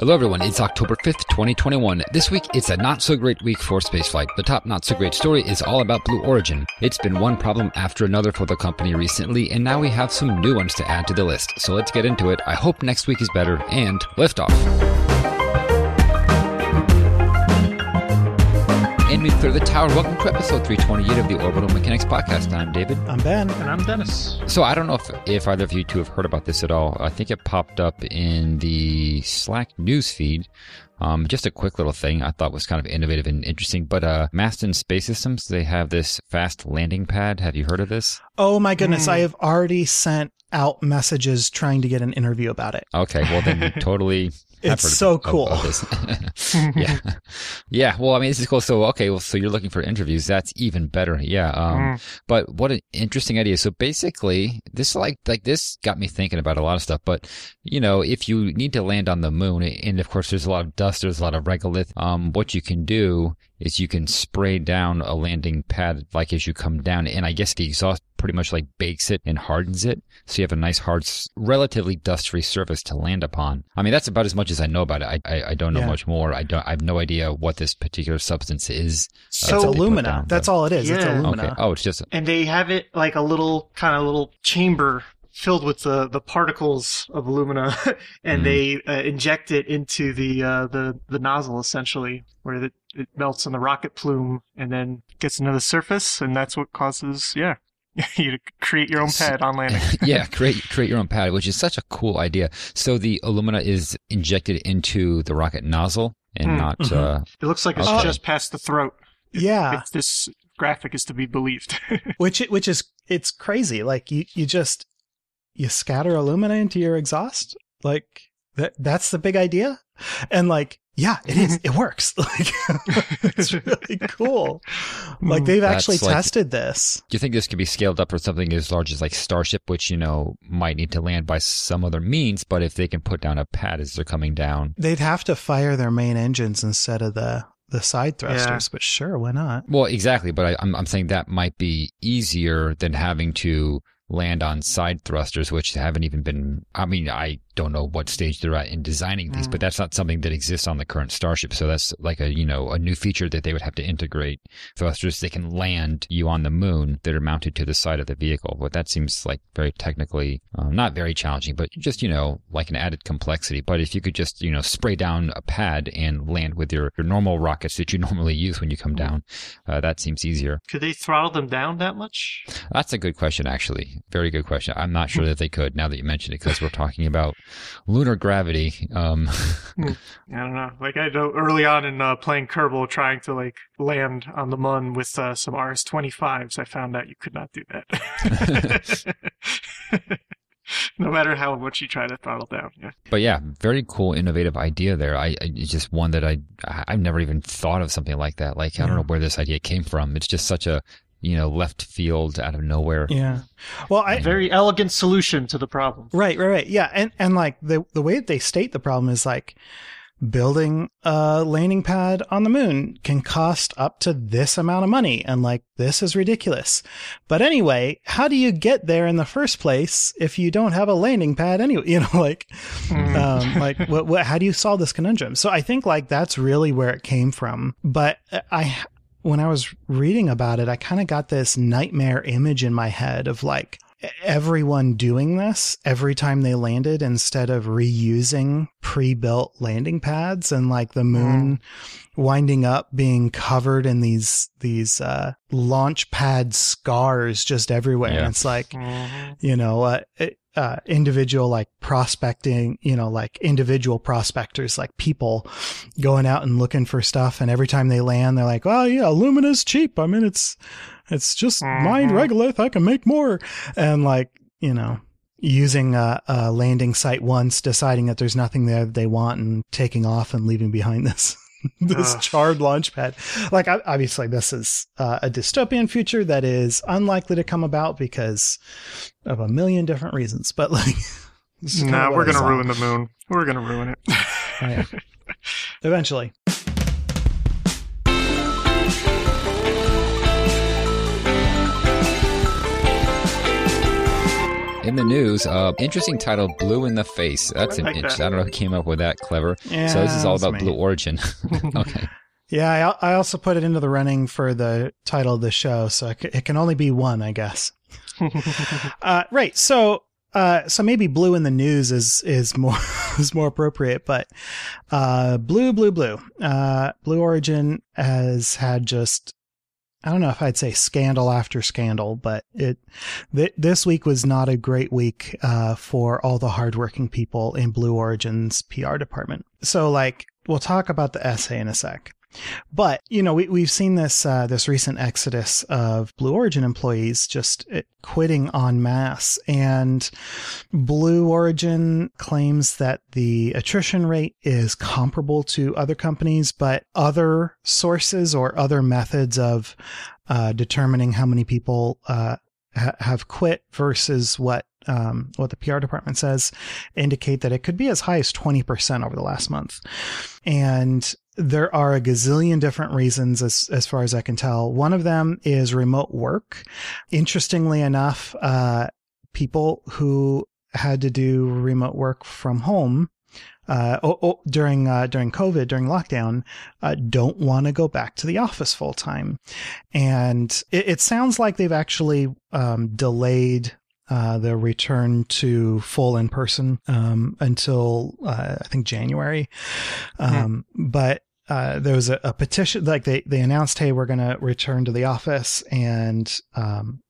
Hello, everyone. It's October 5th, 2021. This week, it's a not so great week for spaceflight. The top not so great story is all about Blue Origin. It's been one problem after another for the company recently, and now we have some new ones to add to the list. So let's get into it. I hope next week is better, and liftoff. And we clear the tower. Welcome to episode 328 of the Orbital Mechanics Podcast. I'm David. I'm Ben. And I'm Dennis. So I don't know if, if either of you two have heard about this at all. I think it popped up in the Slack news feed. Um, just a quick little thing I thought was kind of innovative and interesting. But uh, Masten Space Systems, they have this fast landing pad. Have you heard of this? Oh my goodness, Hmm. I have already sent out messages trying to get an interview about it. Okay, well then totally. It's so of- cool. of yeah, yeah. Well, I mean, this is cool. So, okay, well, so you're looking for interviews. That's even better. Yeah. Um, but what an interesting idea. So basically, this like like this got me thinking about a lot of stuff. But you know, if you need to land on the moon, and of course there's a lot of dust, there's a lot of regolith. Um, what you can do is you can spray down a landing pad like as you come down, and I guess the exhaust pretty much like bakes it and hardens it, so you have a nice hard, relatively dust-free surface to land upon. I mean, that's about as much as I know about it. I I, I don't know Yeah. much more. I don't. I have no idea what this particular substance is. It's That's what they put alumina. down, That's all it is. It's Yeah. alumina. Okay. Oh, it's just And they have it like a little kind of little chamber filled with the, the particles of alumina, and Mhm. they uh, inject it into the uh, the the nozzle essentially, where it, it melts in the rocket plume and then gets into the surface, and that's what causes yeah you to create your own pad on landing. yeah, create create your own pad, which is such a cool idea. So the alumina is injected into the rocket nozzle and Hmm. not. Mhm. Uh, It looks like it's Okay. just past the throat. Yeah, If this graphic is to be believed. which which is it's crazy. Like you you just you scatter alumina into your exhaust. Like that that's the big idea. And like yeah, it is. It works. Like it's really cool. Like they've mm, That's actually like- tested this. do you think this could be scaled up for something as large as like Starship, which you know might need to land by some other means? But if they can put down a pad as they're coming down, They'd have to fire their main engines instead of the the side thrusters, but sure, why not? well, exactly. But I, I'm I'm saying that might be easier than having to land on side thrusters, which haven't even been. I mean, I don't know what stage they're at in designing these, Mm. but that's not something that exists on the current Starship. So that's like a you know a new feature that they would have to integrate thrusters. They can land you on the moon that are mounted to the side of the vehicle. But that seems like very technically um, not very challenging, but just you know like an added complexity. But if you could just you know spray down a pad and land with your your normal rockets that you normally use when you come down, uh, that seems easier. Could they throttle them down that much? That's a good question, actually. Very good question. I'm not sure that they could now that you mentioned it because we're talking about lunar gravity. Um, I don't know. Like I know early on in uh, playing Kerbal, trying to like land on the moon with uh, some RS-25s, I found out you could not do that. no matter how much you try to throttle down. Yeah. but yeah, very cool, innovative idea there. I, I it's just one that I I've never even thought of something like that. Like I don't know where this idea came from. It's just such a you know left field out of nowhere. Yeah. Well, I Very elegant solution to the problem. Right, right, right. Yeah, and and like the the way that they state the problem is like building a landing pad on the moon can cost up to this amount of money and like this is ridiculous. But anyway, how do you get there in the first place if you don't have a landing pad anyway, you know, like Mm. um, like what, what how do you solve this conundrum so i think like that's really where it came from but i when i was reading about it i kind of got this nightmare image in my head of like everyone doing this every time they landed instead of reusing pre-built landing pads and like the moon winding up being covered in these these uh launch pad scars just everywhere Yeah. and it's like Mhm. you know, uh, uh, individual like prospecting, you know, like individual prospectors, like people going out and looking for stuff. And every time they land, they're like, oh yeah, alumina's cheap. I mean, it's, it's just mined Mhm. regolith. I can make more. And like, you know, using a, a landing site once, deciding that there's nothing there that they want and taking off and leaving behind this. this Ugh. charred launch pad. Like, obviously, this is uh, a dystopian future that is unlikely to come about because of a million different reasons. But like, this Nah, we're gonna ruin the moon. We're gonna ruin it. Oh, yeah. Eventually. In the news, uh, interesting title, Blue in the Face. That's an like interesting. that. I don't know who came up with that. Clever. Yeah, so this is all about me. Blue Origin. okay. Yeah, I, I also put it into the running for the title of the show, so it, it can only be one, I guess. Uh, right. So, uh, so maybe blue in the news is is more is more appropriate, but uh, blue, blue, blue. Uh, blue Origin has had just I don't know if I'd say scandal after scandal, but it th- this week was not a great week uh, for all the hardworking people in Blue Origin's PR department. So, like, we'll talk about the essay in a sec. But you know, we we've seen this uh, this recent exodus of Blue Origin employees just uh, quitting en masse, and Blue Origin claims that the attrition rate is comparable to other companies, but other sources or other methods of uh, determining how many people uh, ha- have quit versus what um, what the PR department says indicate that it could be as high as twenty percent over the last month, and there are a gazillion different reasons as as far as I can tell. One of them is remote work. Interestingly enough, uh, people who had to do remote work from home uh, o- o- during uh, during COVID during lockdown uh, don't want to go back to the office full time, and it, it sounds like they've actually um, delayed. Uh, the return to full in person um, until uh, I think January, um, but uh, there was a, a petition like they they announced, hey, we're going to return to the office, and um,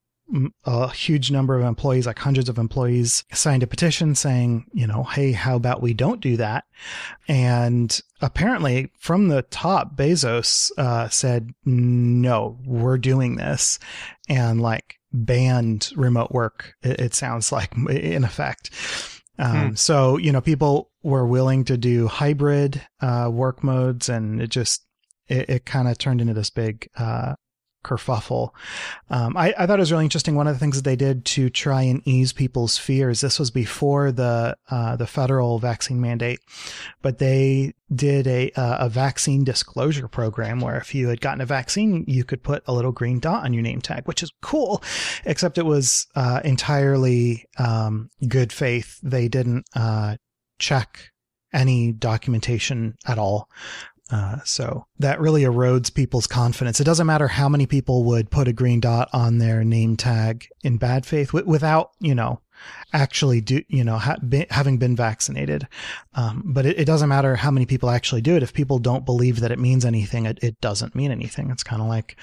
a huge number of employees, like hundreds of employees, signed a petition saying, you know, hey, how about we don't do that? And apparently, from the top, Bezos uh, said, no, we're doing this, and like banned remote work. It, it sounds like, in effect. Um, Hmm. So, you know, people were willing to do hybrid uh, work modes, and it just it, it kind of turned into this big uh, kerfuffle. Um, I, I thought it was really interesting. One of the things that they did to try and ease people's fears. This was before the uh, the federal vaccine mandate, but they did a uh, a vaccine disclosure program where if you had gotten a vaccine, you could put a little green dot on your name tag, which is cool. Except it was uh, entirely um, good faith. They didn't uh, check any documentation at all. Uh, so that really erodes people's confidence. It doesn't matter how many people would put a green dot on their name tag in bad faith wi- without, you know, actually do, you know, ha- be, having been vaccinated. Um, but it, it doesn't matter how many people actually do it. If people don't believe that it means anything, it, it doesn't mean anything. It's kind of like,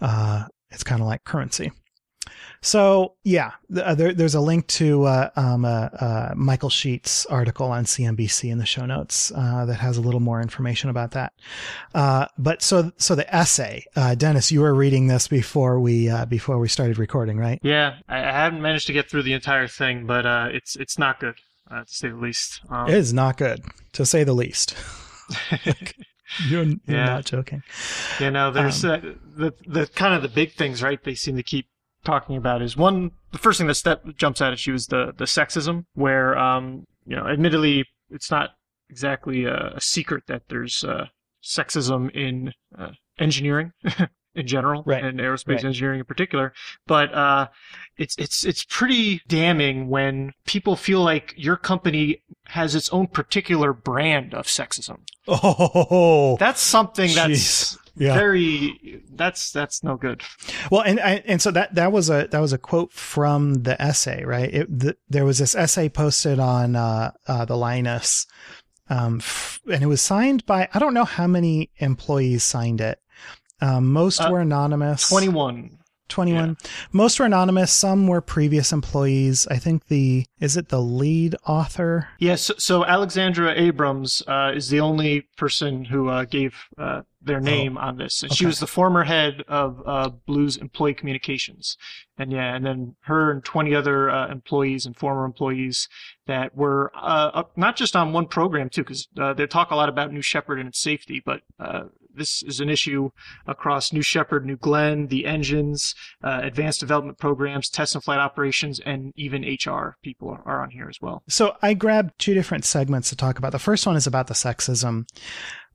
uh, it's kind of like currency. So yeah, uh, there, there's a link to uh, um, uh, uh, Michael Sheetz' article on CNBC in the show notes uh, that has a little more information about that. Uh, but so so the essay, uh, Dennis, you were reading this before we uh, before we started recording, right? yeah, I, I haven't managed to get through the entire thing, but uh, it's it's not good uh, to say the least. Um, It is not good, to say the least. You're, you're Yeah. not joking. You know, there's Um, uh, the the kind of the big things, right? They seem to keep talking about is one. The first thing that step jumps out at you is the the sexism, where um, you know, admittedly, it's not exactly a, a secret that there's uh, sexism in uh, engineering. In general, Right. and aerospace Right. engineering in particular, but uh, it's it's it's pretty damning when people feel like your company has its own particular brand of sexism. Oh, That's something that's. Yeah. very that's that's no good. Well, and I- and so that that was a that was a quote from the essay, right? It, the, there was this essay posted on uh, uh, the Lioness, um, f- and it was signed by I don't know how many employees signed it. Um, most Uh, were anonymous. 21. 21. Most were anonymous. Some were previous employees. I think the is it the lead author? Yes, so, so Alexandra Abrams uh, is the only person who uh, gave uh, their name on this, and she Oh, was the former head of uh, Blue's employee communications, and yeah, and then her and twenty other uh, employees and former employees that were uh, not just on one program too, because uh, they talk a lot about New Shepard and its safety, but uh, this is an issue across New Shepard, New Glenn, the engines, uh, advanced development programs, test and flight operations, and even HR people are, on here as well. So I grabbed two different segments to talk about. The first one is about the sexism.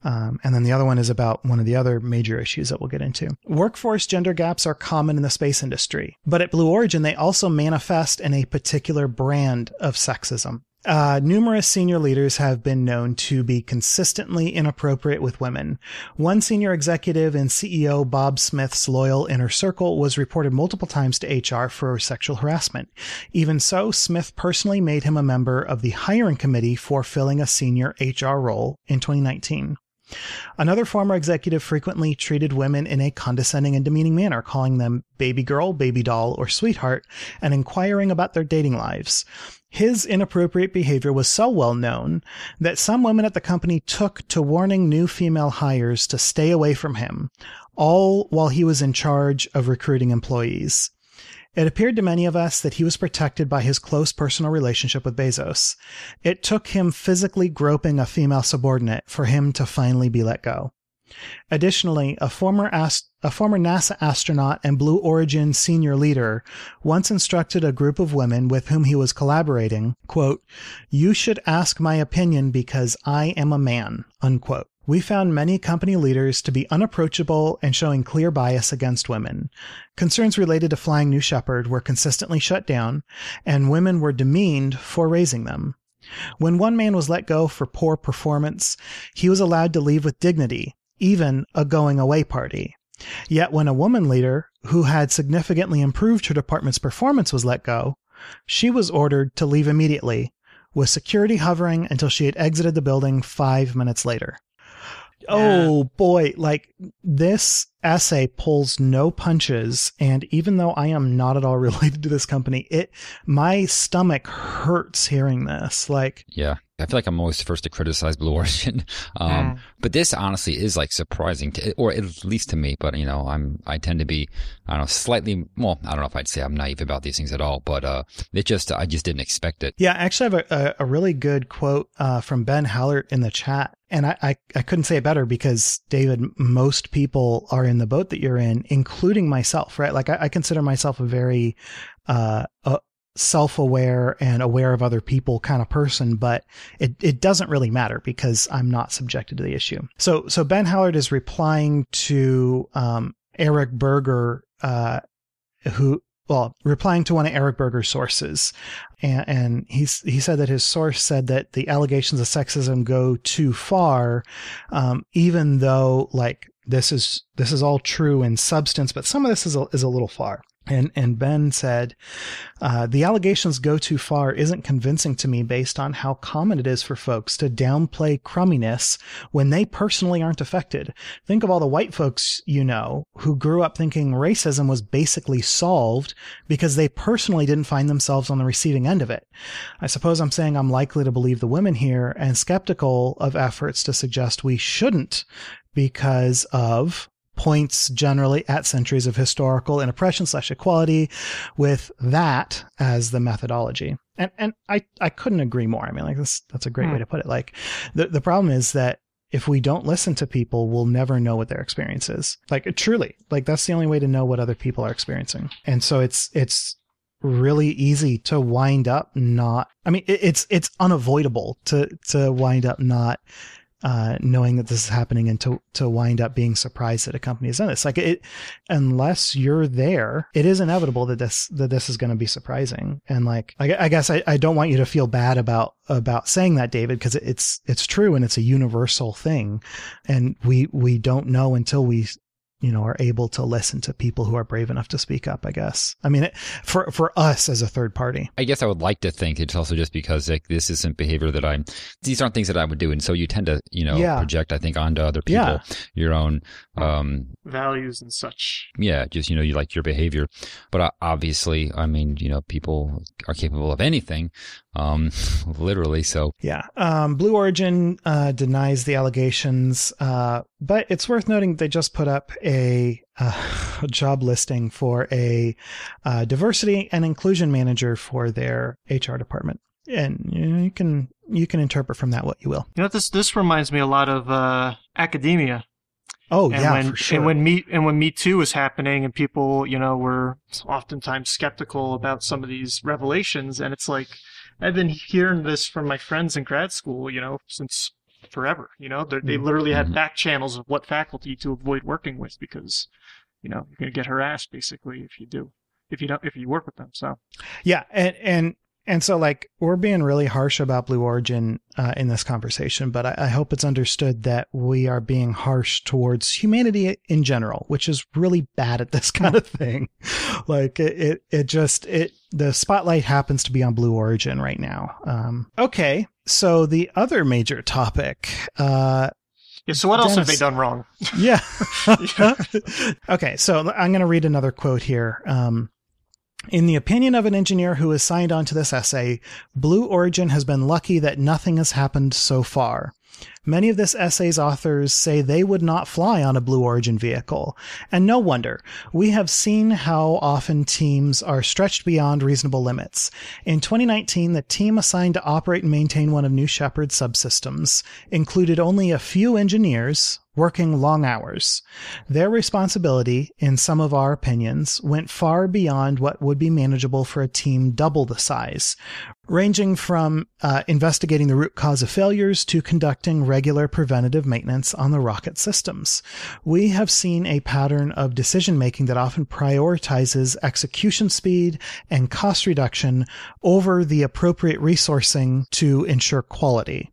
Um, and then the other one is about one of the other major issues that we'll get into. Workforce gender gaps are common in the space industry, but at Blue Origin, they also manifest in a particular brand of sexism. Uh, numerous senior leaders have been known to be consistently inappropriate with women. One senior executive and CEO Bob Smith's loyal inner circle was reported multiple times to HR for sexual harassment. Even so, Smith personally made him a member of the hiring committee for filling a senior HR role in 2019. Another former executive frequently treated women in a condescending and demeaning manner, calling them baby girl, baby doll, or sweetheart, and inquiring about their dating lives. His inappropriate behavior was so well known that some women at the company took to warning new female hires to stay away from him, all while he was in charge of recruiting employees. It appeared to many of us that he was protected by his close personal relationship with Bezos. It took him physically groping a female subordinate for him to finally be let go. Additionally, a former, ast- a former NASA astronaut and Blue Origin senior leader once instructed a group of women with whom he was collaborating, quote, you should ask my opinion because I am a man, unquote. We found many company leaders to be unapproachable and showing clear bias against women. Concerns related to flying New Shepard were consistently shut down, and women were demeaned for raising them. When one man was let go for poor performance, he was allowed to leave with dignity, even a going away party. Yet when a woman leader who had significantly improved her department's performance was let go, she was ordered to leave immediately, with security hovering until she had exited the building five minutes later. Oh boy, like this essay pulls no punches and even though I am not at all related to this company, it my stomach hurts hearing this. Like Yeah. I feel like I'm always first to criticize Blue Origin. Um, Mm. but this honestly is like surprising to, or at least to me, but you know, I'm, I tend to be, I don't know, slightly, well, I don't know if I'd say I'm naive about these things at all, but, uh, it just, I just didn't expect it. Yeah, I actually have a, a, a really good quote uh, from Ben Hallert in the chat. And I, I, I couldn't say it better because, David, most people are in the boat that you're in, including myself, right? Like, I, I consider myself a very uh, uh, self aware and aware of other people kind of person, but it, it doesn't really matter because I'm not subjected to the issue. So, so Ben Hallert is replying to um, Eric Berger, uh, who, well, replying to one of Eric Berger's sources and, he's he said that his source said that the allegations of sexism go too far, um, even though like this is this is all true in substance, but some of this is a, is a little far. And and Ben said, uh, the allegations go too far isn't convincing to me based on how common it is for folks to downplay crumminess when they personally aren't affected. Think of all the white folks you know who grew up thinking racism was basically solved because they personally didn't find themselves on the receiving end of it. I suppose I'm saying I'm likely to believe the women here and skeptical of efforts to suggest we shouldn't because of points generally at centuries of historical and oppression slash equality with that as the methodology. And and I, I couldn't agree more. I mean like this that's a great Hmm. way to put it. Like the the problem is that if we don't listen to people, we'll never know what their experience is. Like truly, like that's the only way to know what other people are experiencing. And so it's it's really easy to wind up not. I mean, it, it's it's unavoidable to to wind up not uh, knowing that this is happening and to to wind up being surprised that a company has done this. Like it, unless you're there, it is inevitable that this that this is going to be surprising. And like, I, I guess I, I don't want you to feel bad about about saying that, David, because it's it's true and it's a universal thing, and we we don't know until we you know are able to listen to people who are brave enough to speak up. I guess. I mean, it, for for us as a third party. I guess I would like to think it's also just because like this isn't behavior that I'm. These aren't things that I would do, and so you tend to you know Yeah. project I think onto other people Yeah. your own um Values and such. yeah just you know you like your behavior, but uh, obviously I mean you know people are capable of anything, um literally so Yeah. Um, Blue Origin uh, denies the allegations, uh, but it's worth noting they just put up a, uh, a job listing for a uh, diversity and inclusion manager for their HR department, and you, know, you can you can interpret from that what you will. You know, this this reminds me a lot of uh, academia. Oh and yeah, when, for sure. And when me and when Me Too was happening, and people, you know, were oftentimes skeptical about some of these revelations, and it's like I've been hearing this from my friends in grad school, you know, since forever. You know, They're, they Mhm. literally had Mhm. back channels of what faculty to avoid working with because, you know, you're gonna get harassed basically if you do, if you don't, if you work with them. So Yeah, and and and so like we're being really harsh about Blue Origin uh, in this conversation, but I, I hope it's understood that we are being harsh towards humanity in general, which is really bad at this kind of thing. like it, it, it just it the spotlight happens to be on Blue Origin right now. Um, okay, so the other major topic, uh, yeah. So what else have they done wrong? yeah. okay, so I'm going to read another quote here. Um, in the opinion of an engineer who has signed on to this essay, Blue Origin has been lucky that nothing has happened so far. Many of this essay's authors say they would not fly on a Blue Origin vehicle. And no wonder. We have seen how often teams are stretched beyond reasonable limits. In 2019, the team assigned to operate and maintain one of New Shepard's subsystems included only a few engineers working long hours. Their responsibility, in some of our opinions, went far beyond what would be manageable for a team double the size, ranging from uh, investigating the root cause of failures to conducting regular preventative maintenance on the rocket systems. We have seen a pattern of decision making that often prioritizes execution speed and cost reduction over the appropriate resourcing to ensure quality.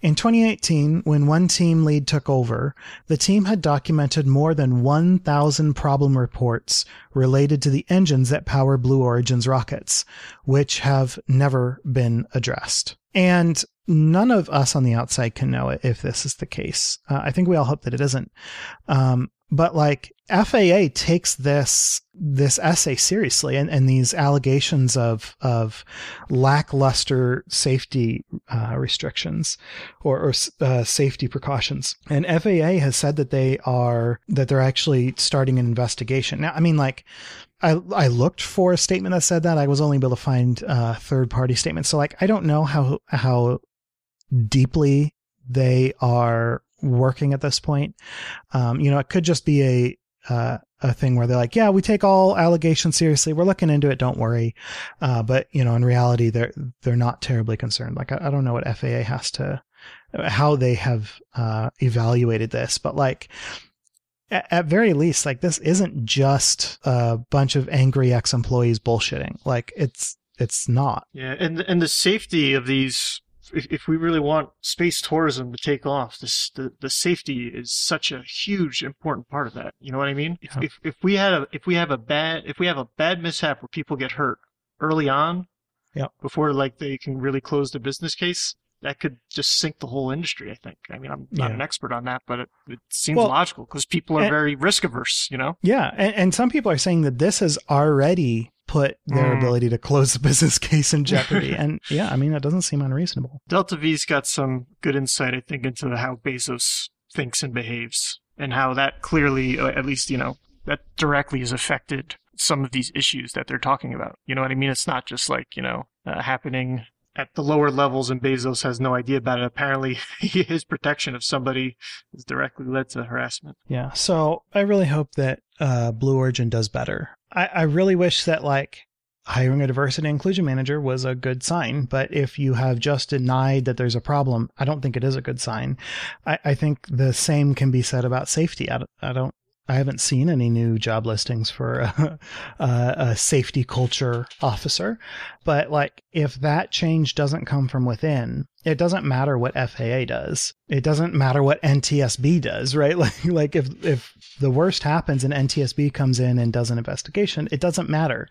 In 2018, when one team lead took over, the team had documented more than 1,000 problem reports related to the engines that power Blue Origin's rockets, which have never been addressed. And none of us on the outside can know if this is the case. Uh, I think we all hope that it isn't. Um, but like FAA takes this this essay seriously and, and these allegations of of lackluster safety uh, restrictions or, or uh, safety precautions. And FAA has said that they are that they're actually starting an investigation. Now, I mean, like. I, I looked for a statement that said that. I was only able to find uh, third party statements. So like I don't know how how deeply they are working at this point. Um, you know, it could just be a uh, a thing where they're like, yeah, we take all allegations seriously. We're looking into it. Don't worry. Uh, but you know, in reality, they're they're not terribly concerned. Like I, I don't know what FAA has to how they have uh, evaluated this, but like at, at very least, like this isn't just a bunch of angry ex employees bullshitting. Like it's it's not. Yeah, and and the safety of these. If, if we really want space tourism to take off, this the, the safety is such a huge important part of that. You know what I mean? If, Yeah. if if we had a if we have a bad if we have a bad mishap where people get hurt early on, Yep. before like they can really close the business case, that could just sink the whole industry. I think. I mean, I'm not Yeah. an expert on that, but it, it seems Well, logical because people are and- very risk averse. You know? Yeah, and, and some people are saying that this has already put their Mm. ability to close the business case in jeopardy. and yeah, I mean that doesn't seem unreasonable. Delta V's got some good insight, I think, into how Bezos thinks and behaves, and how that clearly, uh, at least, you know, that directly has affected some of these issues that they're talking about. You know what I mean? It's not just like, you know, uh, happening at the lower levels and Bezos has no idea about it. Apparently, his protection of somebody has directly led to harassment. Yeah, so I really hope that uh, Blue Origin does better. I, I really wish that like hiring a diversity inclusion manager was a good sign, but if you have just denied that there's a problem, I don't think it is a good sign. I, I think the same can be said about safety. I, I don't. I haven't seen any new job listings for a, a, a safety culture officer, but like if that change doesn't come from within, it doesn't matter what FAA does. It doesn't matter what NTSB does, right? Like, like if, if the worst happens and NTSB comes in and does an investigation, it doesn't matter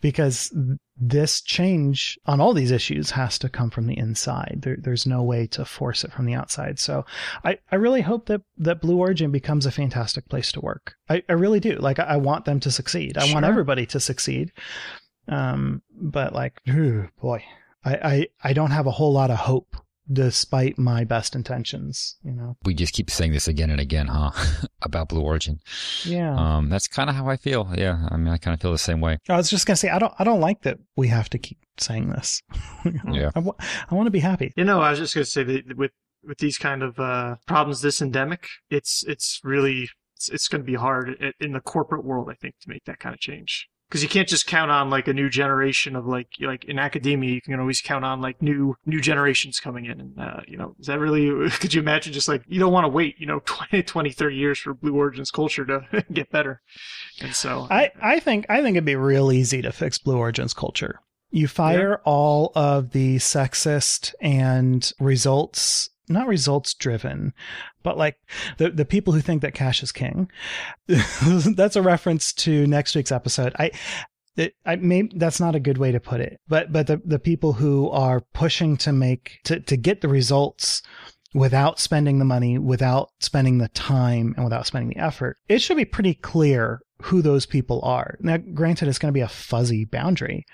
because this change on all these issues has to come from the inside. There, there's no way to force it from the outside. So I, I really hope that, that Blue Origin becomes a fantastic place to work. I, I really do. Like, I, I want them to succeed. I want everybody to succeed. Um, but like, ooh, boy, I, I, I don't have a whole lot of hope despite my best intentions, you know? We just keep saying this again and again, huh? About Blue Origin. Yeah. Um, that's kind of how I feel. Yeah, I mean, I kind of feel the same way. I was just gonna say I don't I don't like that we have to keep saying this. Yeah. I, want to be happy. You know, I was just going to say that with with these kind of uh, problems this endemic, it's it's really it's, it's going to be hard in the corporate world, I think, to make that kind of change. Because you can't just count on like a new generation of like like in academia you can always count on like new new generations coming in and uh, you know is that really could you imagine just like you don't want to wait you know 20 20 30 years for blue origins culture to get better and so I I think I think it'd be real easy to fix blue origins culture. You fire yeah. all of the sexist and results not results driven, but like the the people who think that cash is king. that's a reference to next week's episode. I it, I may that's not a good way to put it, but but the the people who are pushing to make to to get the results without spending the money, without spending the time, and without spending the effort, it should be pretty clear who those people are. Now, granted, it's going to be a fuzzy boundary,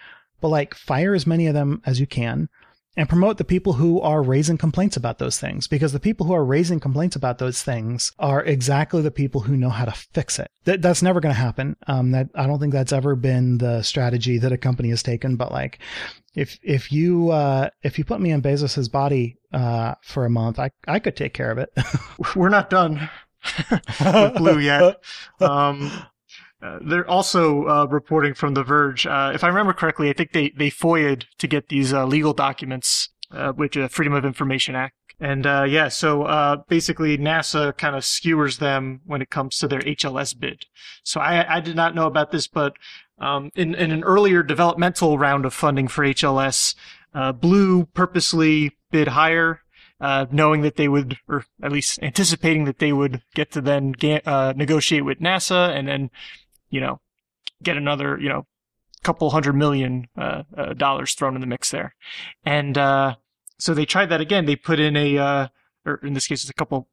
but like fire as many of them as you can and promote the people who are raising complaints about those things because the people who are raising complaints about those things are exactly the people who know how to fix it. That, that's never going to happen. Um, that I don't think that's ever been the strategy that a company has taken. But like, if if you uh, if you put me in Bezos's body uh, for a month, I I could take care of it. We're not done with Blue yet. Um, uh, they're also uh, reporting from The Verge. Uh, if I remember correctly, I think they they FOIA'd to get these uh, legal documents, uh, which uh, Freedom of Information Act. And yeah, so basically NASA kind of skewers them when it comes to their HLS bid. So I, I did not know about this, but um, in, in an earlier developmental round of funding for HLS, Blue purposely bid higher uh, knowing that they would, or at least anticipating that they would get to then ga- uh, negotiate with NASA and then you know, get another, you know, couple hundred million uh, uh, dollars thrown in the mix there. And uh, so they tried that again. They put in a, uh, or in this case, it's a couple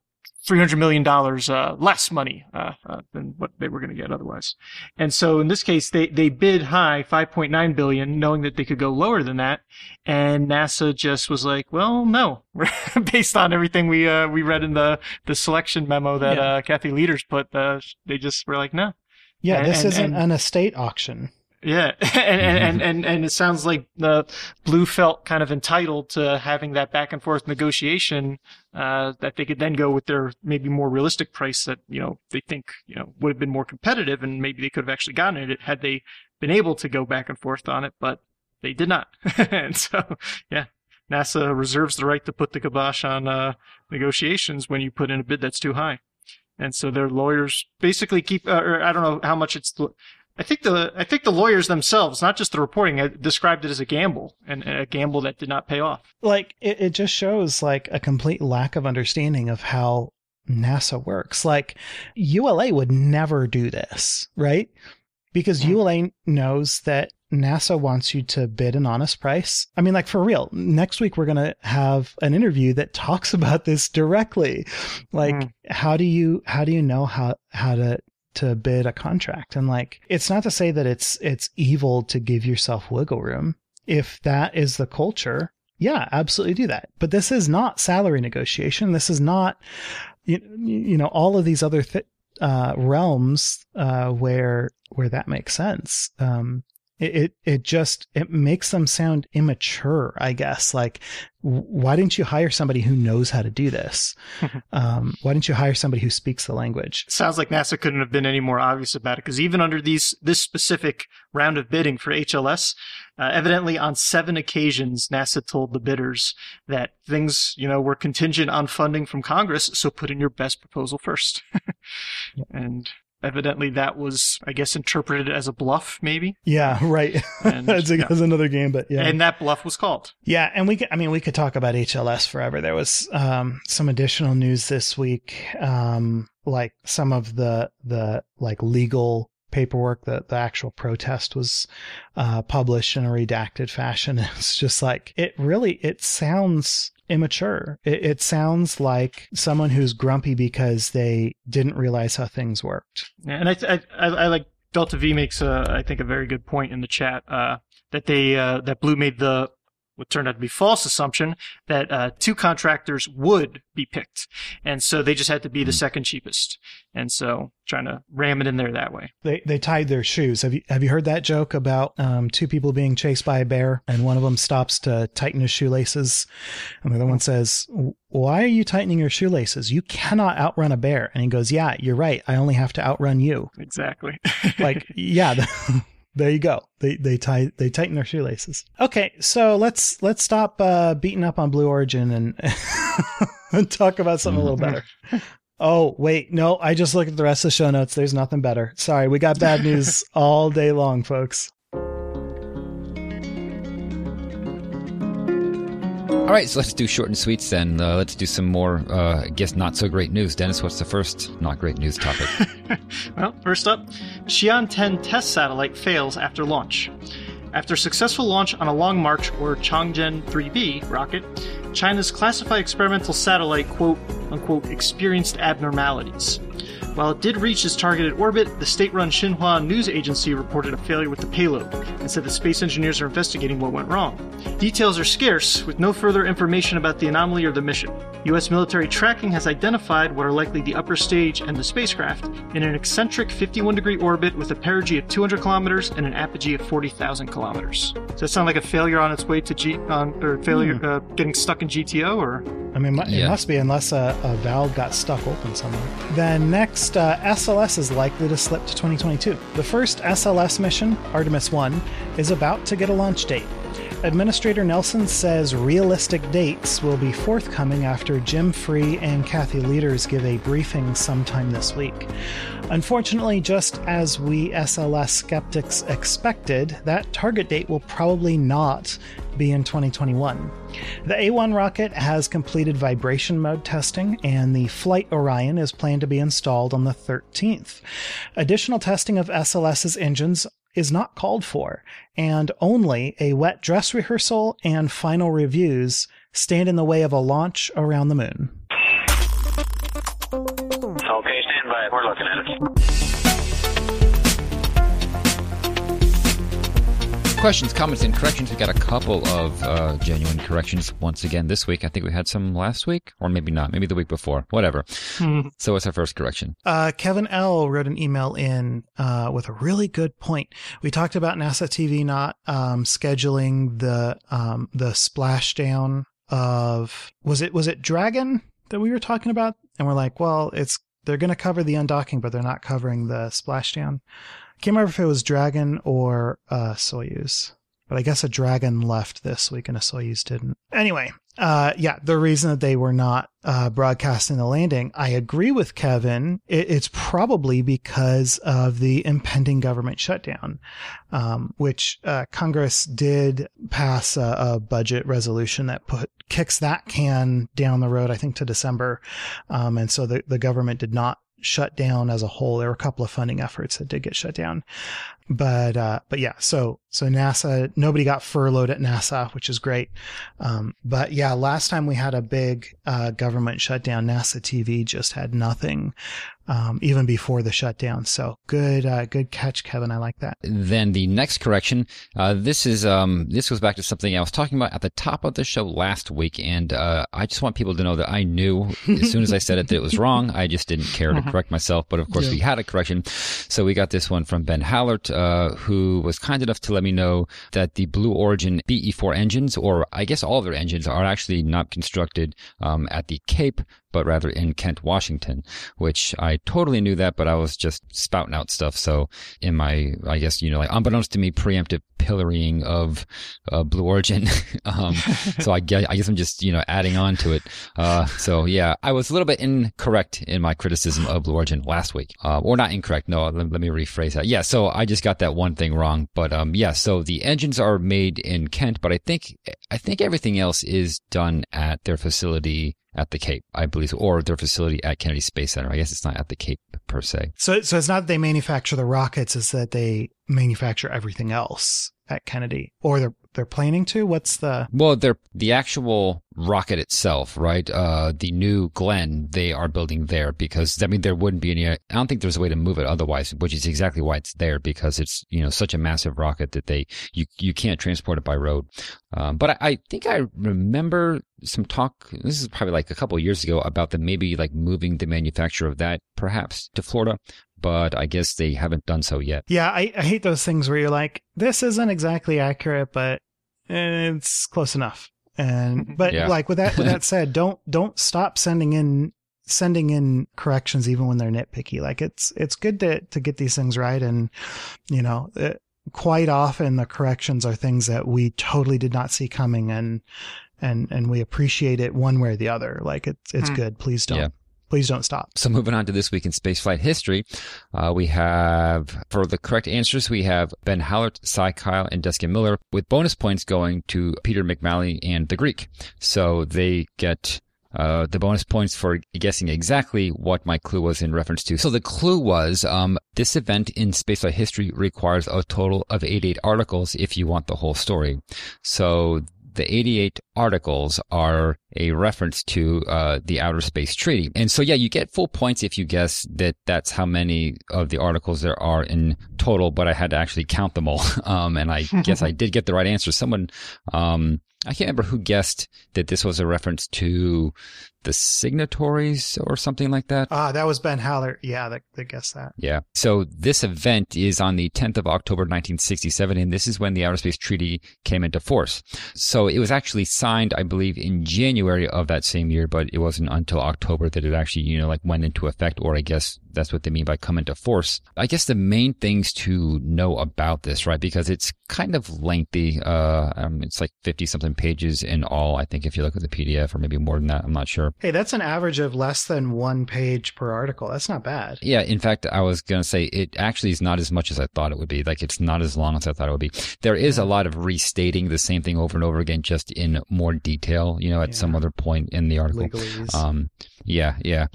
three hundred million dollars uh, less money uh, than what they were going to get otherwise. And so in this case, they they bid high, five point nine billion, knowing that they could go lower than that. And NASA just was like, well, no, based on everything we we read in the the selection memo that yeah. Kathy Lueders put, they just were like, no, yeah, and, this and, isn't and, an estate auction. Yeah, and, and and and it sounds like the Blue felt kind of entitled to having that back and forth negotiation uh, that they could then go with their maybe more realistic price that you know they think you know would have been more competitive, and maybe they could have actually gotten it had they been able to go back and forth on it, but they did not. and so, yeah, NASA reserves the right to put the kibosh on uh, negotiations when you put in a bid that's too high and so their lawyers basically keep, uh, or I don't know how much it's. I think the I think the lawyers themselves, not just the reporting, uh, described it as a gamble and a gamble that did not pay off. Like it, it just shows like a complete lack of understanding of how NASA works. Like ULA would never do this, right? Because mm. ULA knows that NASA wants you to bid an honest price. I mean, like for real, next week we're going to have an interview that talks about this directly. Like, mm. how do you, how do you know how, how to, to bid a contract? And like, it's not to say that it's, it's evil to give yourself wiggle room. If that is the culture, yeah, absolutely do that. But this is not salary negotiation. This is not, you, you know, all of these other th- uh, realms uh, where where that makes sense. Um, it, it, it just it makes them sound immature i guess. Like why didn't you hire somebody who knows how to do this? Um, why didn't you hire somebody who speaks the language? Sounds like nasa couldn't have been any more obvious about it because even under these this specific round of bidding for hls uh, evidently on seven occasions nasa told the bidders that things you know were contingent on funding from congress so put in your best proposal first. And evidently that was, I guess, interpreted as a bluff, maybe. Yeah, right. And, That's yeah. another game, but yeah. And that bluff was called. Yeah, and we, could, I mean, we could talk about HLS forever. There was um, some additional news this week, um, like some of the the like legal paperwork that the actual protest was uh, published in a redacted fashion. It's just like it really it sounds immature. It, it, sounds like someone who's grumpy because they didn't realize how things worked. Yeah, and I, I, I, I like Delta V makes a, I think a very good point in the chat uh, that they uh, that Blue made the what turned out to be false assumption that uh, two contractors would be picked, and so they just had to be the hmm. second cheapest, and so trying to ram it in there that way. They they tied their shoes. Have you have you heard that joke about um, two people being chased by a bear, and one of them stops to tighten his shoelaces, and the other one says, "Why are you tightening your shoelaces? You cannot outrun a bear." And he goes, "Yeah, you're right. I only have to outrun you." Exactly. like yeah. The, there you go. They they tie they tighten their shoelaces. Okay, so let's let's stop uh, beating up on Blue Origin and, and talk about something a little better. Oh wait, no, I just looked at the rest of the show notes. There's nothing better. Sorry, we got bad news all day long, folks. All right, so let's do short and sweets then. Uh, let's do some more, uh, I guess, not so great news. Dennis, what's the first not great news topic? well, first up, Shiyan 10 test satellite fails after launch. After successful launch on a Long March or Chang Zheng 3B rocket, China's classified experimental satellite, quote unquote, experienced abnormalities. While it did reach its targeted orbit, the state run Xinhua news agency reported a failure with the payload and said the space engineers are investigating what went wrong. Details are scarce, with no further information about the anomaly or the mission. U.S. military tracking has identified what are likely the upper stage and the spacecraft in an eccentric 51 degree orbit with a perigee of 200 kilometers and an apogee of 40,000 kilometers. Does that sound like a failure on its way to G, on, or failure uh, getting stuck in GTO, or? I mean, it Yeah. must be unless a, a valve got stuck open somewhere. Then next, uh, SLS is likely to slip to 2022. The first SLS mission, Artemis 1, is about to get a launch date. Administrator Nelson says realistic dates will be forthcoming after Jim Free and Kathy Lueders give a briefing sometime this week. Unfortunately, just as we SLS skeptics expected, that target date will probably not be in 2021. The A1 rocket has completed vibration mode testing, and the Flight Orion is planned to be installed on the 13th. Additional testing of SLS's engines is not called for, and only a wet dress rehearsal and final reviews stand in the way of a launch around the moon. Okay, stand by. We're looking at it. Questions, comments, and corrections. We got a couple of uh, genuine corrections once again this week. I think we had some last week, or maybe not. Maybe the week before. Whatever. So what's our first correction? Uh, Kevin L wrote an email in uh, with a really good point. We talked about NASA TV not um, scheduling the um, the splashdown of was it was it Dragon that we were talking about, and we're like, well, it's they're going to cover the undocking, but they're not covering the splashdown. Can't remember if it was Dragon or uh, Soyuz, but I guess a Dragon left this week and a Soyuz didn't. Anyway, uh, yeah, the reason that they were not uh, broadcasting the landing, I agree with Kevin. It, it's probably because of the impending government shutdown, um, which uh, Congress did pass a, a budget resolution that put kicks that can down the road. I think to December, um, and so the the government did not shut down as a whole. There were a couple of funding efforts that did get shut down, but uh, but yeah, so so NASA nobody got furloughed at NASA, which is great. Um, but yeah, last time we had a big uh, government shutdown, NASA TV just had nothing, um, even before the shutdown. So good, uh, good catch, Kevin. I like that. Then the next correction. Uh, this is um, this goes back to something I was talking about at the top of the show last week, and uh, I just want people to know that I knew as soon as I said it that it was wrong. I just didn't care to correct myself, but of course we had a correction. So we got this one from Ben Hallert, uh, who was kind enough to let me know that the Blue Origin BE4 engines, or I guess all of their engines, are actually not constructed um, at the Cape, but rather in Kent, Washington, which I totally knew that, but I was just spouting out stuff. So in my, I guess, you know, like unbeknownst to me, preemptive pillorying of uh, Blue Origin. um, so I guess, I guess I'm just, you know, adding on to it. Uh, so yeah, I was a little bit incorrect in my criticism of Blue Origin last week. Uh, or not incorrect. No, let, let me rephrase that. Yeah. So I just got that one thing wrong. But, um, yeah, so the engines are made in Kent, but I think, I think everything else is done at their facility at the Cape, I believe, or their facility at Kennedy Space Center. I guess it's not at the Cape per se. So so it's not that they manufacture the rockets; it's that they manufacture everything else at Kennedy, or they're they're planning to. What's the Well, they're the actual rocket itself, right? Uh, the new Glenn they are building there because I mean there wouldn't be any. I don't think there's a way to move it otherwise, which is exactly why it's there because it's you know such a massive rocket that they you you can't transport it by road. Um, but I, I think I remember some talk. This is probably like a couple of years ago about the maybe like moving the manufacture of that perhaps to Florida. But I guess they haven't done so yet. Yeah, I, I hate those things where you're like, this isn't exactly accurate, but it's close enough. And but Yeah. like with that with that said, don't don't stop sending in sending in corrections even when they're nitpicky. Like it's it's good to to get these things right, and you know. It, quite often the corrections are things that we totally did not see coming and and and we appreciate it one way or the other. Like it's it's Hmm. good. Please don't Yeah. Please don't stop. So moving on to this week in spaceflight history, uh, we have for the correct answers we have Ben Hallert, Cy Kyle, and Deska Miller, with bonus points going to Peter McMalley and the Greek. So they get. Uh, the bonus points for guessing exactly what my clue was in reference to. So the clue was um, this event in spaceflight history requires a total of 88 articles if you want the whole story. So the 88 articles are a reference to uh, the Outer Space Treaty. And so, yeah, you get full points if you guess that that's how many of the articles there are in total, but I had to actually count them all. Um, and I guess I did get the right answer. Someone, um, I can't remember who guessed that this was a reference to the signatories or something like that. Ah, that was Ben Hallert. Yeah, that, that guessed that. Yeah. So this event is on the 10th of October 1967, and this is when the Outer Space Treaty came into force. So it was actually signed, I believe, in January of that same year, but it wasn't until October that it actually, you know, like went into effect, or I guess that's what they mean by come into force. I guess the main things to know about this, right? Because it's kind of lengthy. Uh, um, it's like 50 something pages in all, I think, if you look at the PDF, or maybe more than that. I'm not sure. Hey, that's an average of less than one page per article. That's not bad. Yeah, in fact, I was going to say it actually is not as much as I thought it would be. Like, it's not as long as I thought it would be. There is a lot of restating the same thing over and over again, just in more detail, you know, at some other point in the article. Um, yeah, yeah.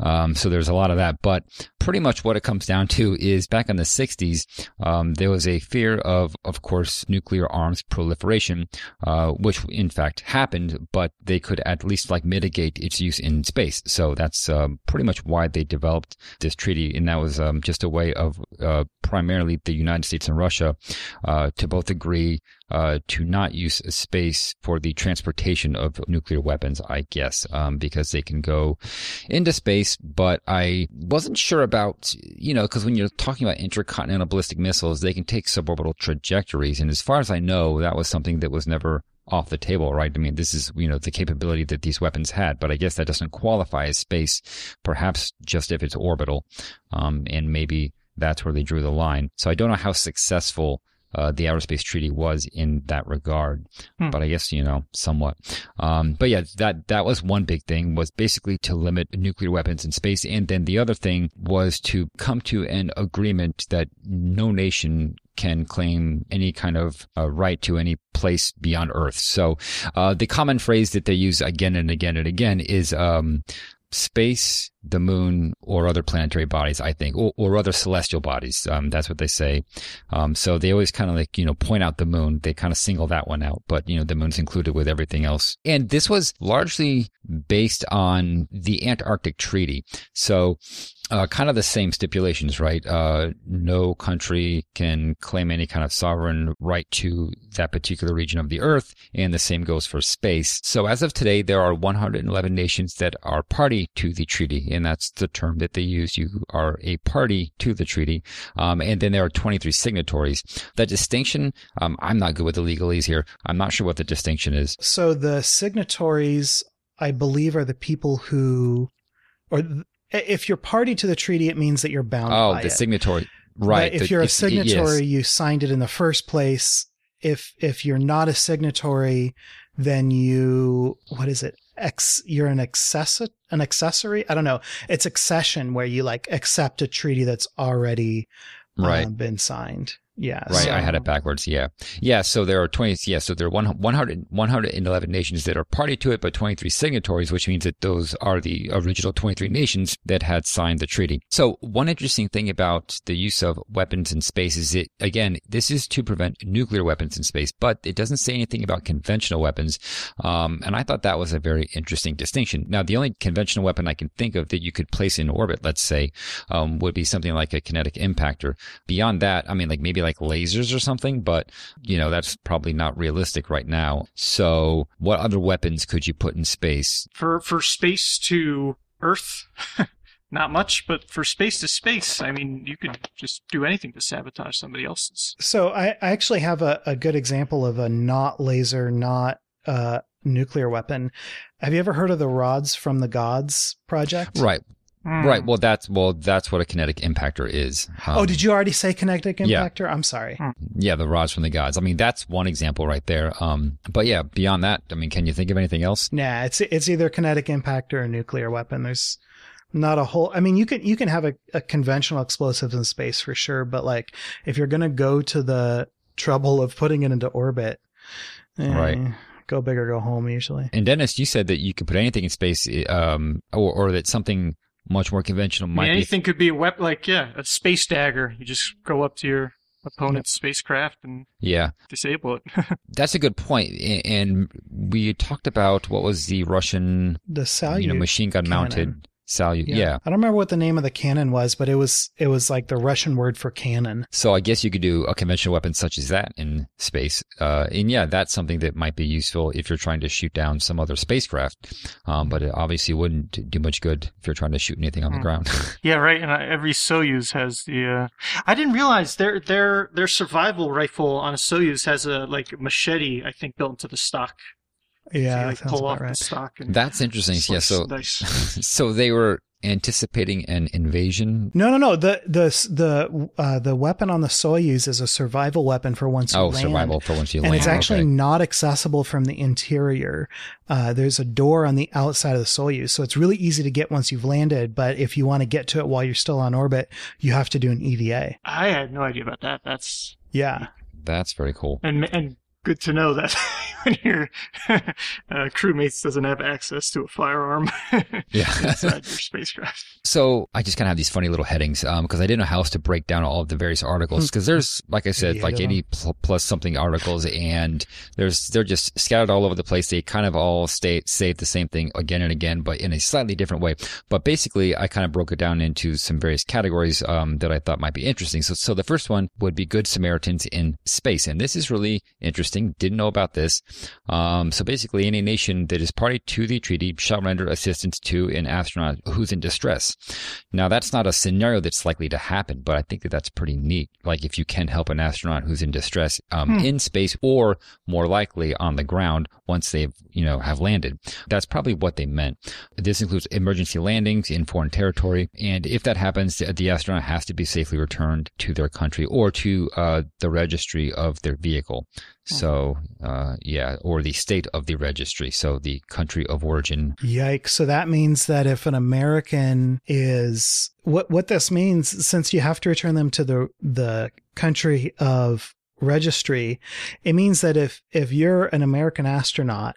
Um, so there's a lot of that, but pretty much what it comes down to is back in the 60s, um, there was a fear of, of course, nuclear arms proliferation, uh, which in fact happened, but they could at least like mitigate its use in space. So that's um, pretty much why they developed this treaty, and that was um, just a way of uh, primarily the United States and Russia uh, to both agree uh, to not use space for the transportation of nuclear weapons, I guess, um, because they can go into space. But I wasn't sure about, you know, because when you're talking about intercontinental ballistic missiles, they can take suborbital trajectories. And as far as I know, that was something that was never off the table, right? I mean, this is, you know, the capability that these weapons had, but I guess that doesn't qualify as space, perhaps just if it's orbital. Um, and maybe that's where they drew the line. So I don't know how successful uh, the Outer Space Treaty was in that regard, Hmm. but I guess you know somewhat. Um, but yeah, that that was one big thing was basically to limit nuclear weapons in space, and then the other thing was to come to an agreement that no nation can claim any kind of uh, right to any place beyond Earth. So uh, the common phrase that they use again and again and again is. Um, space, the moon, or other planetary bodies, I think, or, or other celestial bodies. Um, that's what they say. Um, so they always kind of like, you know, point out the moon. They kind of single that one out, but, you know, the moon's included with everything else. And this was largely based on the Antarctic Treaty. So, uh, kind of the same stipulations, right? Uh, no country can claim any kind of sovereign right to that particular region of the earth. And the same goes for space. So as of today, there are 111 nations that are party to the treaty. And that's the term that they use. You are a party to the treaty. Um, and then there are 23 signatories. The distinction, um, I'm not good with the legalese here. I'm not sure what the distinction is. So the signatories, I believe, are the people who, or if you're party to the treaty, it means that you're bound Oh, the it. signatory. Right. But if the- you're a yes. signatory, you signed it in the first place. If if you're not a signatory, then you what is it? Ex, you're an access an accessory. I don't know. It's accession where you like accept a treaty that's already Right. uh, been signed. Yeah. Right, so- I had it backwards. Yeah, yeah. So there are twenty. Yeah, so there are one, 100, 111 nations that are party to it, but twenty three signatories, which means that those are the original twenty three nations that had signed the treaty. So one interesting thing about the use of weapons in space is it again, this is to prevent nuclear weapons in space, but it doesn't say anything about conventional weapons. Um, and I thought that was a very interesting distinction. Now, the only conventional weapon I can think of that you could place in orbit, let's say, um, would be something like a kinetic impactor. Beyond that, I mean, like maybe like lasers or something, but you know, that's probably not realistic right now. So what other weapons could you put in space? For for space to Earth, not much, but for space to space, I mean, you could just do anything to sabotage somebody else's. So I, I actually have a, a good example of a not laser, not uh, nuclear weapon. Have you ever heard of the Rods from the Gods project? Right. Hmm. Right. Well, that's well, that's what a kinetic impactor is. oh, Um, did you already say kinetic yeah. impactor? I'm sorry. Yeah, the rods from the gods. I mean, that's one example right there. Um, but yeah, beyond that, I mean, can you think of anything else? Nah, it's it's either kinetic impactor or nuclear weapon. There's not a whole. I mean, you can you can have a, a conventional explosive in space for sure, but like if you're gonna go to the trouble of putting it into orbit, eh, Right. Go big or go home. Usually, And Dennis, you said that you could put anything in space, um, or, or that something much more conventional I might mean, be. anything could be a weapon, like yeah, a space dagger. You just go up to your opponent's spacecraft and Yeah, disable it. that's a good point. And we talked about what was the Russian, the Salyut. you know, machine gun mounted cannon. Salyut. Yeah. I don't remember what the name of the cannon was, but it was it was like the Russian word for cannon. So I guess you could do a conventional weapon such as that in space. Uh, and yeah, that's something that might be useful if you're trying to shoot down some other spacecraft. Um, but it obviously wouldn't do much good if you're trying to shoot anything on the Hmm. ground. yeah, right. And uh, every Soyuz has the. Uh, I didn't realize their their their survival rifle on a Soyuz has a like machete, I think, built into the stock. Yeah, so you, like pull off right. the stock and that's interesting. Yeah. So, dice. so they were anticipating an invasion. No, no, no. The the the uh, the weapon on the Soyuz is a survival weapon for once you Oh, land. Oh, survival for once you and land. it's actually Okay. not accessible from the interior. Uh, there's a door on the outside of the Soyuz, so it's really easy to get once you've landed. But if you want to get to it while you're still on orbit, you have to do an EVA. I had no idea about that. That's Yeah, That's very cool. and and good to know that when your uh, crewmates doesn't have access to a firearm Yeah. inside your spacecraft. So I just kind of have these funny little headings because I didn't know how else to break down all of the various articles because there's, like I said, Yeah, like yeah. 80 pl- plus something articles and there's they're just scattered all over the place. They kind of all state say the same thing again and again, but in a slightly different way. But basically, I kind of broke it down into some various categories um, that I thought might be interesting. So, so the first one would be Good Samaritans in space, and this is really interesting. Didn't know about this. Um, so basically, any nation that is party to the treaty shall render assistance to an astronaut who's in distress. Now, that's not a scenario that's likely to happen, but I think that that's pretty neat. Like if you can help an astronaut who's in distress um, in space, or more likely on the ground once they've you know have landed. That's probably what they meant. This includes emergency landings in foreign territory, and if that happens, the the astronaut has to be safely returned to their country or to uh, the registry of their vehicle. So, uh, yeah, or the state of the registry. So the country of origin. yikes! So that means that if an American is what what this means, since you have to return them to the the country of registry, it means that if if you're an American astronaut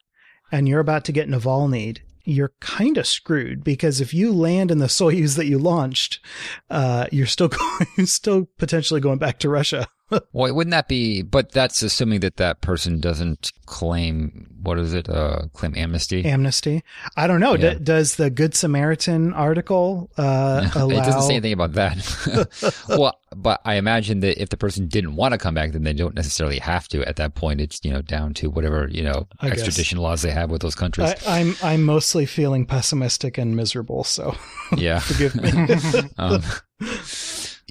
and you're about to get Navalny, you're kind of screwed because if you land in the Soyuz that you launched, uh, you're still going, you're still potentially going back to Russia. Well, wouldn't that be? But that's assuming that that person doesn't claim what is it? Uh, claim amnesty. Amnesty. I don't know. Yeah. D- does the Good Samaritan article uh, allow? it doesn't say anything about that. well, but I imagine that if the person didn't want to come back, then they don't necessarily have to. At that point, it's you know down to whatever you know I guess. extradition laws they have with those countries. I, I'm I'm mostly feeling pessimistic and miserable, so yeah. forgive me. um,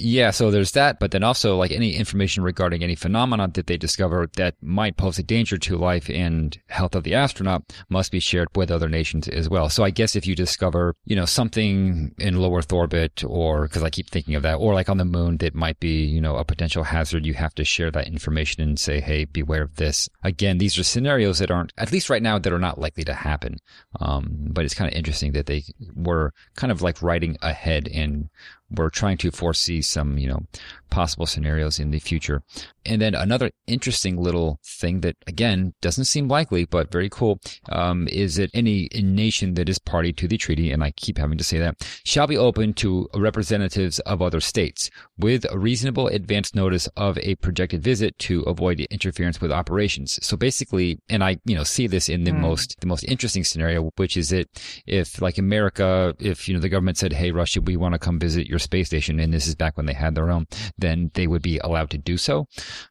yeah, so there's that, but then also like any information regarding any phenomenon that they discover that might pose a danger to life and health of the astronaut must be shared with other nations as well. So I guess if you discover, you know, something in low Earth orbit or because I keep thinking of that, or like on the moon that might be, you know, a potential hazard, you have to share that information and say, hey, beware of this. Again, these are scenarios that aren't, at least right now, that are not likely to happen. Um, but it's kind of interesting that they were kind of like writing ahead and we're trying to foresee some, you know, possible scenarios in the future. And then another interesting little thing that again doesn't seem likely, but very cool, um, is that any nation that is party to the treaty, and I keep having to say that, shall be open to representatives of other states with a reasonable advance notice of a projected visit to avoid interference with operations. So basically, and I, you know, see this in the Hmm. most, the most interesting scenario, which is that if like America, if, you know, the government said, Hey, Russia, we want to come visit your space station, and this is back when they had their own, then they would be allowed to do so.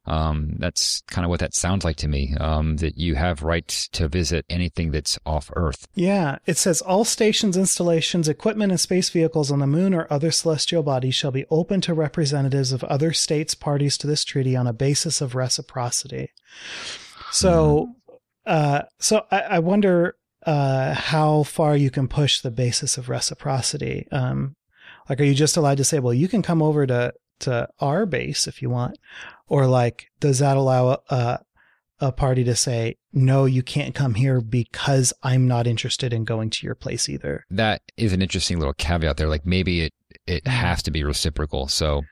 Um, that's kind of what that sounds like to me. Um, that you have rights to visit anything that's off Earth. yeah, it says all stations, installations, equipment, and space vehicles on the moon or other celestial bodies shall be open to representatives of other states parties to this treaty on a basis of reciprocity. So, uh, so I, I wonder uh, how far you can push the basis of reciprocity. Um, like, are you just allowed to say, well, you can come over to, to our base if you want? Or like, does that allow a, a party to say, no, you can't come here because I'm not interested in going to your place either? That is an interesting little caveat there. Like maybe it, it mm-hmm. has to be reciprocal. So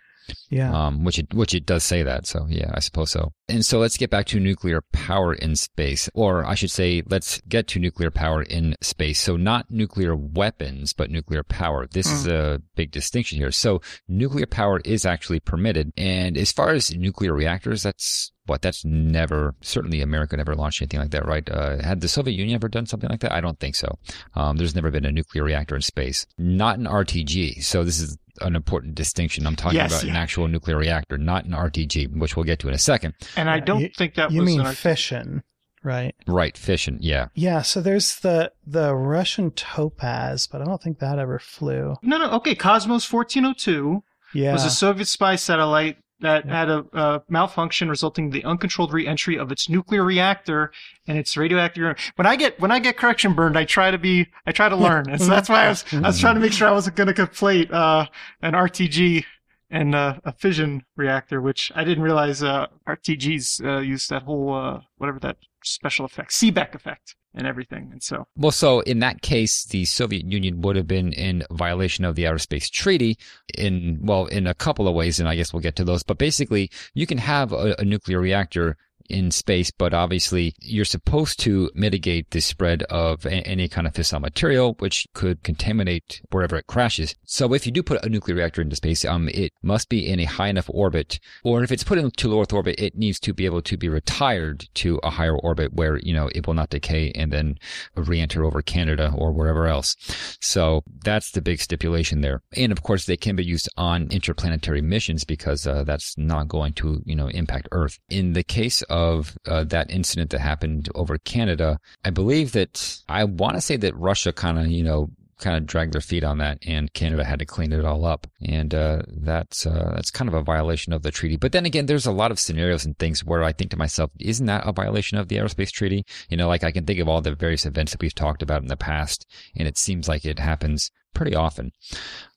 Yeah. um, which it which it does say that. So yeah, I suppose so. And so let's get back to nuclear power in space, or I should say, let's get to nuclear power in space. So not nuclear weapons, but nuclear power. This is a big distinction here. So nuclear power is actually permitted, and as far as nuclear reactors, that's what that's never certainly America never launched anything like that, right? Uh, had the Soviet Union ever done something like that? I don't think so. Um, there's never been a nuclear reactor in space, not an RTG. So this is an important distinction. I'm talking Yes, about an actual nuclear reactor, not an RTG, which we'll get to in a second. And I don't you- think that you was mean an art- fission, right? Right, fission. Yeah. Yeah. So there's the the Russian Topaz, but I don't think that ever flew. No, no. Okay, Cosmos 1402 Yeah. was a Soviet spy satellite that Yeah. had a, a malfunction resulting in the uncontrolled re-entry of its nuclear reactor and its radioactive. When I get when I get correction burned, I try to be I try to learn, and so that's why I was I was trying to make sure I wasn't going to conflate uh, an RTG and uh, a fission reactor, which I didn't realize uh, RTGs uh, use that whole uh, whatever that special effect, Seebeck effect, and everything, and so Well, so in that case, the Soviet Union would have been in violation of the Outer Space Treaty in, well, in a couple of ways, and I guess we'll get to those. But basically, you can have a, a nuclear reactor in space, but obviously you're supposed to mitigate the spread of a- any kind of fissile material, which could contaminate wherever it crashes. So if you do put a nuclear reactor into space, um, it must be in a high enough orbit, or if it's put into low Earth orbit, it needs to be able to be retired to a higher orbit where, you know, it will not decay and then re-enter over Canada or wherever else. So that's the big stipulation there. And of course, they can be used on interplanetary missions because uh, that's not going to, you know, impact Earth. In the case of uh, that incident that happened over Canada, I believe that I want to say that Russia kind of, you know, kind of dragged their feet on that, and Canada had to clean it all up, and uh, that's uh, that's kind of a violation of the treaty. But then again, there's a lot of scenarios and things where I think to myself, isn't that a violation of the outer space treaty? You know, like I can think of all the various events that we've talked about in the past, and it seems like it happens pretty often.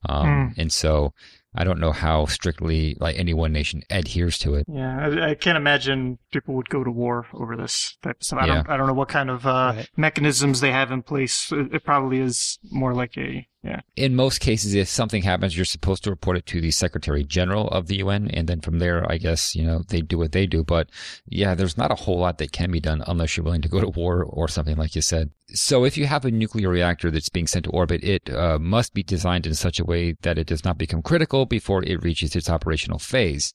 Um, And so I don't know how strictly like any one nation adheres to it. Yeah, I, I can't imagine people would go to war over this type of stuff. I Yeah. don't, I don't know what kind of uh, Right. mechanisms they have in place. It, it probably is more like a yeah. in most cases, if something happens, you're supposed to report it to the Secretary General of the UN, and then from there, I guess you know they do what they do. But yeah, there's not a whole lot that can be done unless you're willing to go to war or something like you said. So if you have a nuclear reactor that's being sent to orbit, it uh, must be designed in such a way that it does not become critical before it reaches its operational phase.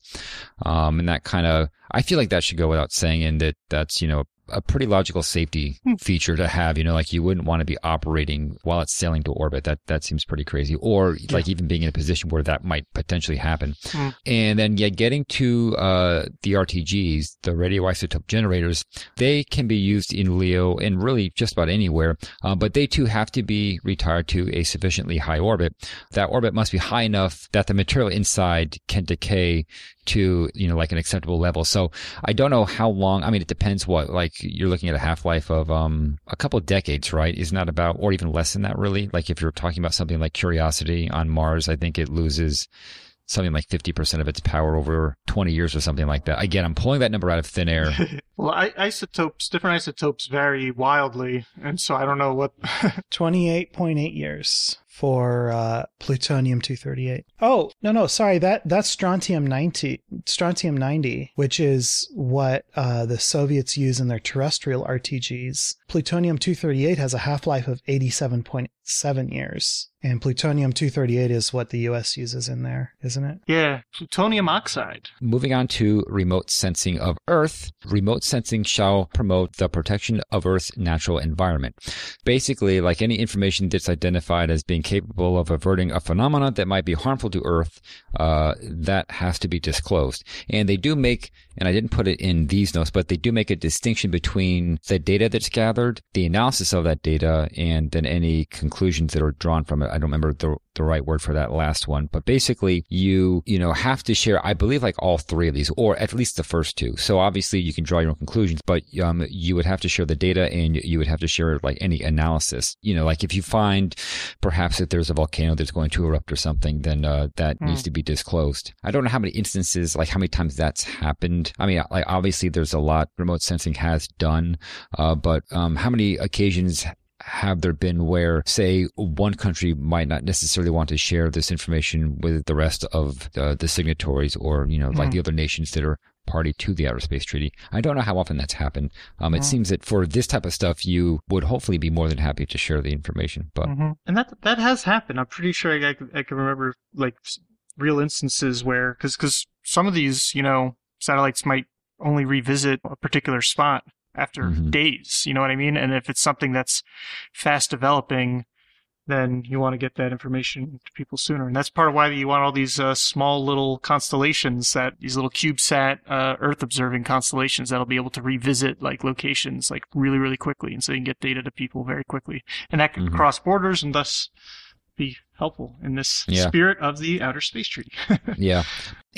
Um, and that kind of, I feel like that should go without saying, and that that's you know a pretty logical safety feature to have. You know, like you wouldn't want to be operating while it's sailing to orbit. That that seems pretty crazy. Or like even being in a position where that might potentially happen. Hmm. And then yeah, getting to uh, the RTGs, the radioisotope generators, they can be used in LEO and really just about anywhere. Uh, but they too have to be retired to a sufficiently high orbit. That orbit must be high enough that the material inside can decay to you know like an acceptable level. So I don't know how long. I mean, it depends. What like you're looking at a half life of um a couple of decades, right? Isn't that about or even less than that? Really, like if you're talking about something like Curiosity on Mars, I think it loses something like 50% of its power over 20 years or something like that. Again, I'm pulling that number out of thin air. Well, I, isotopes, different isotopes vary wildly, and so I don't know what. 28.8 years for uh, plutonium 238. Oh, no, no, sorry. That that's strontium 90, strontium 90, which is what uh, the Soviets use in their terrestrial RTGs. Plutonium 238 has a half-life of 87.7 years, and plutonium 238 is what the US uses in there, isn't it? yeah, plutonium oxide. Moving on to remote sensing of Earth. Remote sensing shall promote the protection of Earth's natural environment. Basically, like any information that's identified as being capable of averting a phenomena that might be harmful to Earth, uh, that has to be disclosed. And they do make, and I didn't put it in these notes, but they do make a distinction between the data that's gathered, the analysis of that data, and then any conclusions that are drawn from it. I don't remember the the right word for that last one, but basically you you know have to share. I believe like all three of these, or at least the first two. So obviously you can draw your own conclusions, but um, you would have to share the data and you would have to share like any analysis. You know, like if you find perhaps that there's a volcano that's going to erupt or something, then uh, that Hmm. needs to be disclosed. I don't know how many instances, like how many times that's happened. I mean, like obviously there's a lot remote sensing has done, uh, but um, how many occasions have there been where, say, one country might not necessarily want to share this information with the rest of the, the signatories or, you know, like Mhm. the other nations that are party to the Outer Space Treaty? I don't know how often that's happened. Um, it Mhm. seems that for this type of stuff, you would hopefully be more than happy to share the information. But Mhm. And that that has happened. I'm pretty sure I, I can remember like real instances where because because some of these you know satellites might only revisit a particular spot after Mhm. days. You know what I mean? And if it's something that's fast developing, then you want to get that information to people sooner. And that's part of why you want all these uh, small little constellations that these little CubeSat uh, Earth observing constellations that'll be able to revisit like locations like really really quickly, and so you can get data to people very quickly, and that can Mhm. cross borders and thus be helpful in this Yeah. spirit of the Outer Space Treaty. yeah.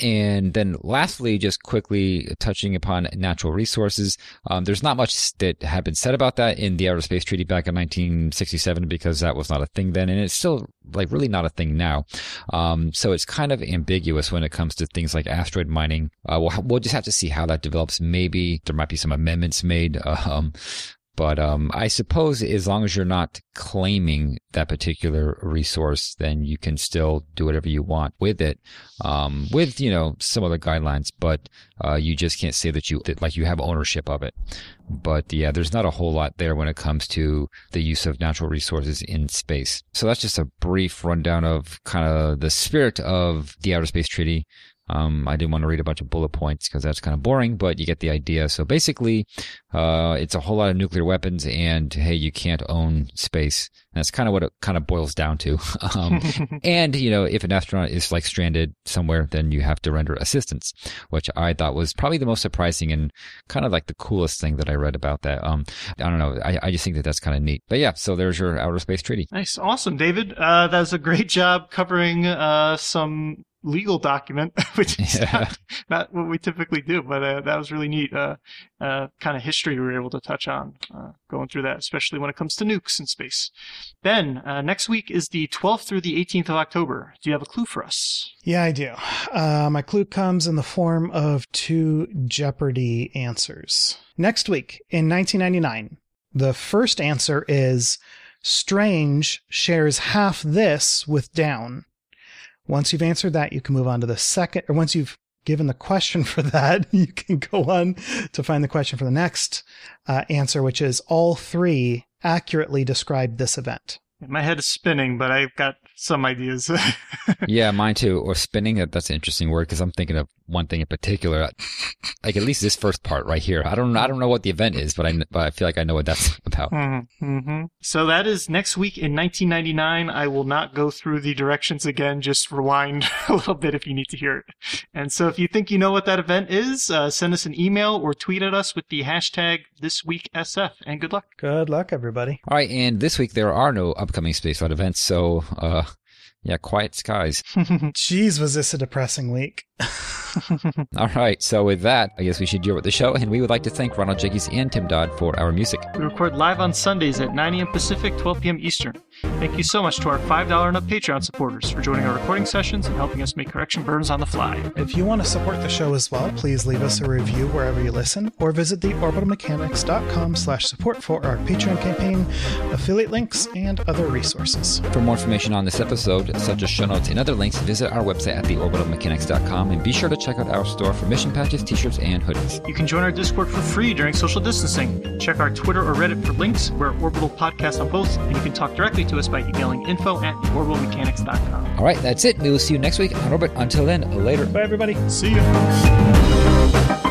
And then lastly, just quickly touching upon natural resources. Um, there's not much that had been said about that in the Outer Space Treaty back in 1967 because that was not a thing then. And it's still like really not a thing now. Um, so it's kind of ambiguous when it comes to things like asteroid mining. Uh, we'll, we'll just have to see how that develops. Maybe there might be some amendments made. Um, but um, I suppose as long as you're not claiming that particular resource, then you can still do whatever you want with it, um, with you know some other guidelines. But uh, you just can't say that you that, like you have ownership of it. But yeah, there's not a whole lot there when it comes to the use of natural resources in space. So that's just a brief rundown of kind of the spirit of the Outer Space Treaty. Um, I didn't want to read a bunch of bullet points because that's kind of boring, but you get the idea. So basically, uh, it's a whole lot of nuclear weapons and hey, you can't own space. That's kind of what it kind of boils down to. um, and, you know, if an astronaut is like stranded somewhere, then you have to render assistance, which I thought was probably the most surprising and kind of like the coolest thing that I read about that. Um, I don't know. I, I just think that that's kind of neat. But yeah, so there's your outer space treaty. nice, awesome, David. Uh, that was a great job covering uh, some legal document, which is Yeah. not, not what we typically do, but uh, that was really neat. Uh, uh, kind of history we were able to touch on uh, going through that, especially when it comes to nukes in space. Ben, uh, next week is the 12th through the 18th of October. Do you have a clue for us? Yeah, I do. Uh, my clue comes in the form of two Jeopardy answers. Next week, in 1999, the first answer is Strange shares half this with Down. Once you've answered that, you can move on to the second, or once you've given the question for that, you can go on to find the question for the next uh, answer, which is all three accurately describe this event. My head is spinning, but I've got some ideas. yeah, mine too. Or spinning. that- That's an interesting word because I'm thinking of one thing in particular. Like at least this first part right here. I don't. I don't know what the event is, but I. But I feel like I know what that's about. Mm-hmm. So that is next week in 1999. I will not go through the directions again. Just rewind a little bit if you need to hear it. And so if you think you know what that event is, uh, send us an email or tweet at us with the hashtag ThisWeekSF. And good luck. Good luck, everybody. All right, and this week there are no upcoming spaceflight events, so uh, yeah, quiet skies. Jeez, was this a depressing week? All right, so with that, I guess we should deal with the show, and we would like to thank Ronald Jenkins and Tim Dodd for our music. We record live on Sundays at 9 a.m. Pacific, 12 p.m. Eastern. Thank you so much to our $5 and up Patreon supporters for joining our recording sessions and helping us make correction burns on the fly. If you want to support the show as well, please leave us a review wherever you listen, or visit the orbitalmechanics.com slash support for our Patreon campaign, affiliate links, and other resources. For more information on this episode, such as show notes and other links, visit our website at theorbitalmechanics.com and be sure to check out our store for mission patches, t-shirts, and hoodies. You can join our Discord for free during social distancing. Check our Twitter or Reddit for links. We're Orbital Podcast on both, and you can talk directly to us by emailing info at orbitalmechanics.com. All right, that's it. We will see you next week on Orbit. Until then, later. Bye, everybody. See ya.